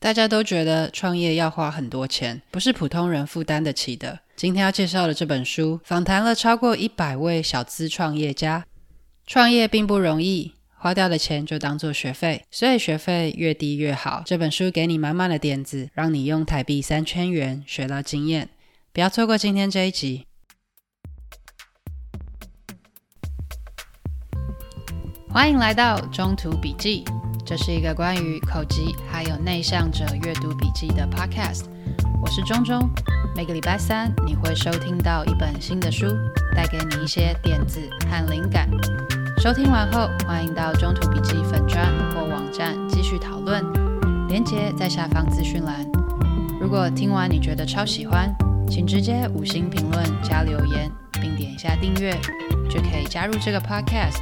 大家都觉得创业要花很多钱，不是普通人负担得起的。今天要介绍的这本书，访谈了超过一百位小资创业家。创业并不容易，花掉的钱就当做学费，所以学费越低越好。这本书给你满满的点子，让你用台币三千元学到经验。不要错过今天这一集。欢迎来到中途笔记。这是一个关于口吃还有内向者阅读笔记的 podcast。我是中中，每个礼拜三你会收听到一本新的书，带给你一些点子和灵感。收听完后，欢迎到中途笔记粉专或网站继续讨论，连接在下方资讯栏。如果听完你觉得超喜欢，请直接五星评论加留言，并点一下订阅，就可以加入这个 podcast。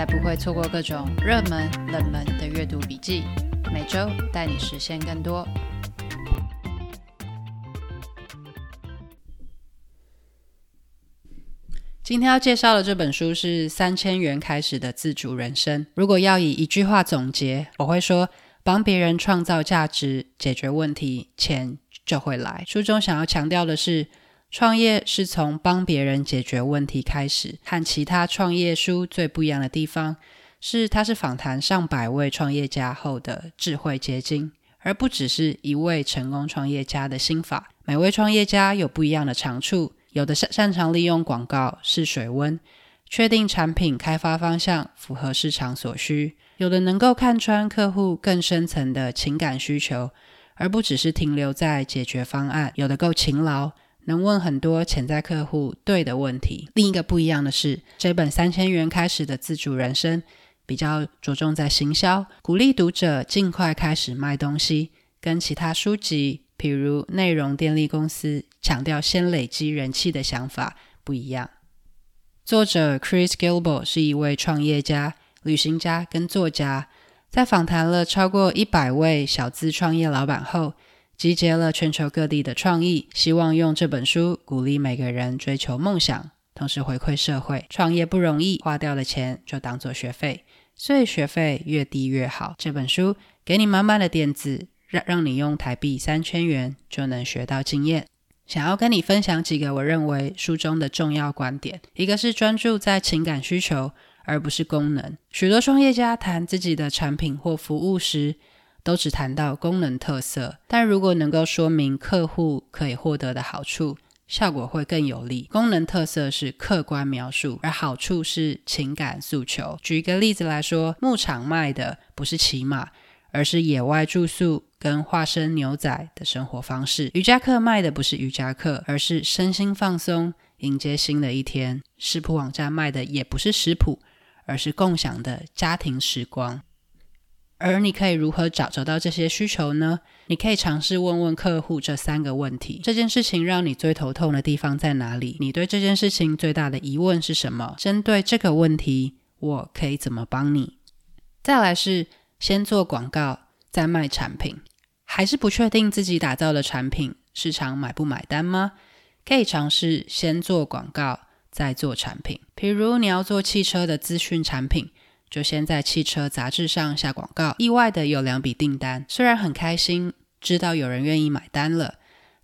才不会错过各种热门、冷门的阅读笔记，每周带你实现更多。今天要介绍的这本书是《三千元开始的自主人生》。如果要以一句话总结，我会说：帮别人创造价值、解决问题，钱就会来。书中想要强调的是，创业是从帮别人解决问题开始，和其他创业书最不一样的地方是，它是访谈上百位创业家后的智慧结晶，而不只是一位成功创业家的心法。每位创业家有不一样的长处，有的擅擅长利用广告试水温，确定产品开发方向符合市场所需；有的能够看穿客户更深层的情感需求，而不只是停留在解决方案；有的够勤劳。能问很多潜在客户对的问题。另一个不一样的是，这本三千元开始的自主人生比较着重在行销，鼓励读者尽快开始卖东西，跟其他书籍，譬如内容电力公司强调先累积人气的想法不一样。作者 Chris Gilbert 是一位创业家、旅行家跟作家，在访谈了超过一百位小资创业老板后，集结了全球各地的创意，希望用这本书鼓励每个人追求梦想，同时回馈社会。创业不容易，花掉的钱就当做学费，所以学费越低越好。这本书给你满满的点子，让让你用台币三千元就能学到经验。想要跟你分享几个我认为书中的重要观点，一个是专注在情感需求，而不是功能。许多创业家谈自己的产品或服务时，都只谈到功能特色，但如果能够说明客户可以获得的好处，效果会更有力。功能特色是客观描述，而好处是情感诉求。举一个例子来说，牧场卖的不是骑马，而是野外住宿跟化身牛仔的生活方式。瑜伽课卖的不是瑜伽课，而是身心放松，迎接新的一天。食谱网站卖的也不是食谱，而是共享的家庭时光。而你可以如何找找到这些需求呢？你可以尝试问问客户这三个问题：这件事情让你最头痛的地方在哪里？你对这件事情最大的疑问是什么？针对这个问题，我可以怎么帮你？再来是先做广告，再卖产品，还是不确定自己打造的产品市场买不买单吗？可以尝试先做广告，再做产品。比如你要做汽车的资讯产品。就先在汽车杂志上下广告，意外的有两笔订单，虽然很开心，知道有人愿意买单了，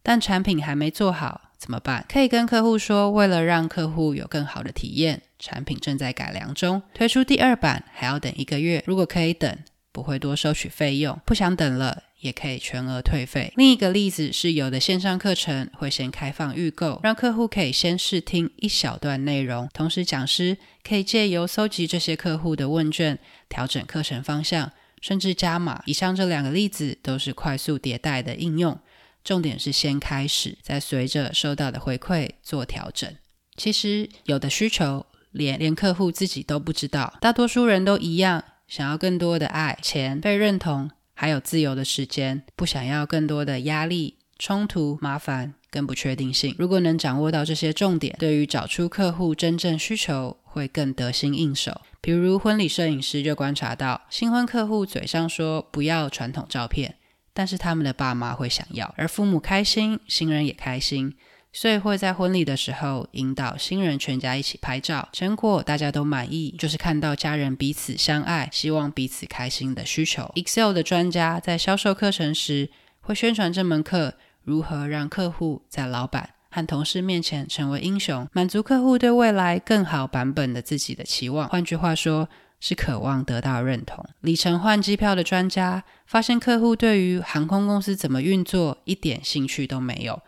但产品还没做好，怎么办？可以跟客户说，为了让客户有更好的体验，产品正在改良中，推出第二版还要等一个月，如果可以等，不会多收取费用，不想等了，也可以全额退费。另一个例子是，有的线上课程会先开放预购，让客户可以先试听一小段内容，同时讲师可以借由搜集这些客户的问卷，调整课程方向，甚至加码。以上这两个例子都是快速迭代的应用，重点是先开始，再随着收到的回馈做调整。其实有的需求连连客户自己都不知道，大多数人都一样，想要更多的爱、钱、被认同。还有自由的时间，不想要更多的压力、冲突、麻烦跟不确定性。如果能掌握到这些重点，对于找出客户真正需求会更得心应手。比如婚礼摄影师就观察到，新婚客户嘴上说不要传统照片，但是他们的爸妈会想要，而父母开心，新人也开心，所以会在婚礼的时候引导新人全家一起拍照，成果大家都满意，就是看到家人彼此相爱，希望彼此开心的需求。Excel 的专家在销售课程时会宣传这门课如何让客户在老板和同事面前成为英雄，满足客户对未来更好版本的自己的期望。换句话说，是渴望得到认同。里程换机票的专家发现，客户对于航空公司怎么运作一点兴趣都没有。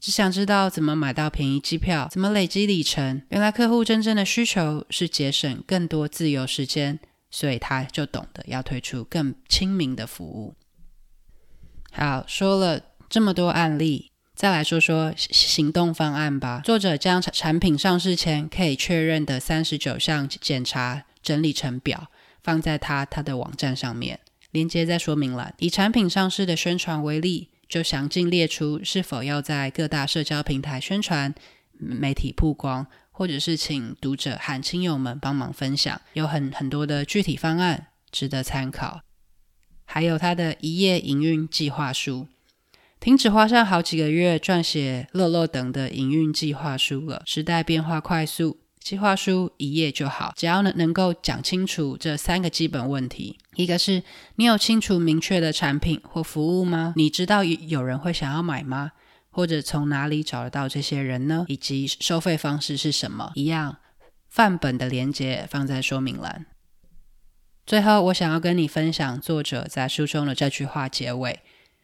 只想知道怎么买到便宜机票，怎么累积里程。原来客户真正的需求是节省更多自由时间，所以他就懂得要推出更亲民的服务。好，说了这么多案例，再来说说行动方案吧。作者将产品上市前可以确认的三十九项检查整理成表，放在他他的网站上面，连接在说明栏。以产品上市的宣传为例。就详尽列出是否要在各大社交平台宣传、媒体曝光，或者是请读者和亲友们帮忙分享，有很很多的具体方案值得参考。还有他的一页营运计划书，停止花上好几个月撰写乐乐等的营运计划书了。时代变化快速。计划书一页就好，只要能能够讲清楚这三个基本问题：一个是你有清楚明确的产品或服务吗？你知道有人会想要买吗？或者从哪里找得到这些人呢？以及收费方式是什么？一样，范本的连接放在说明栏。最后，我想要跟你分享作者在书中的这句话结尾，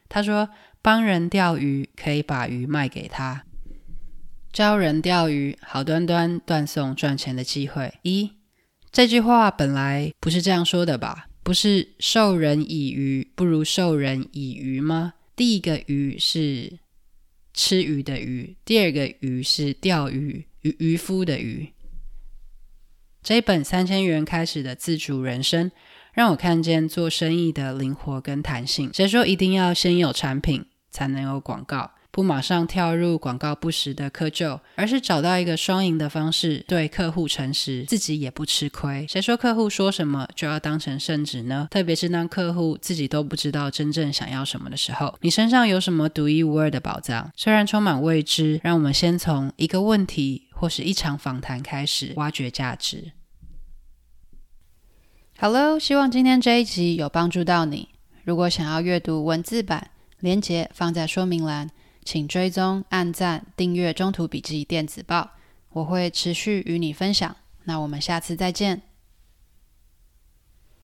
他说：“帮人钓鱼可以把鱼卖给他。”教人钓鱼，好端端断送赚钱的机会。一，这句话本来不是这样说的吧？不是授人以鱼不如授人以渔吗？第一个鱼是吃鱼的鱼，第二个鱼是钓鱼渔渔夫的鱼。这本三千元开始的自主人生，让我看见做生意的灵活跟弹性。谁说一定要先有产品才能有广告？不马上跳入广告不实的窠臼，而是找到一个双赢的方式，对客户诚实，自己也不吃亏。谁说客户说什么就要当成圣旨呢？特别是当客户自己都不知道真正想要什么的时候，你身上有什么独一无二的宝藏？虽然充满未知，让我们先从一个问题或是一场访谈开始，挖掘价值。Hello，希望今天这一集有帮助到你。如果想要阅读文字版，连结放在说明栏。请追踪、按赞、订阅《中途笔记电子报》，我会持续与你分享。那我们下次再见。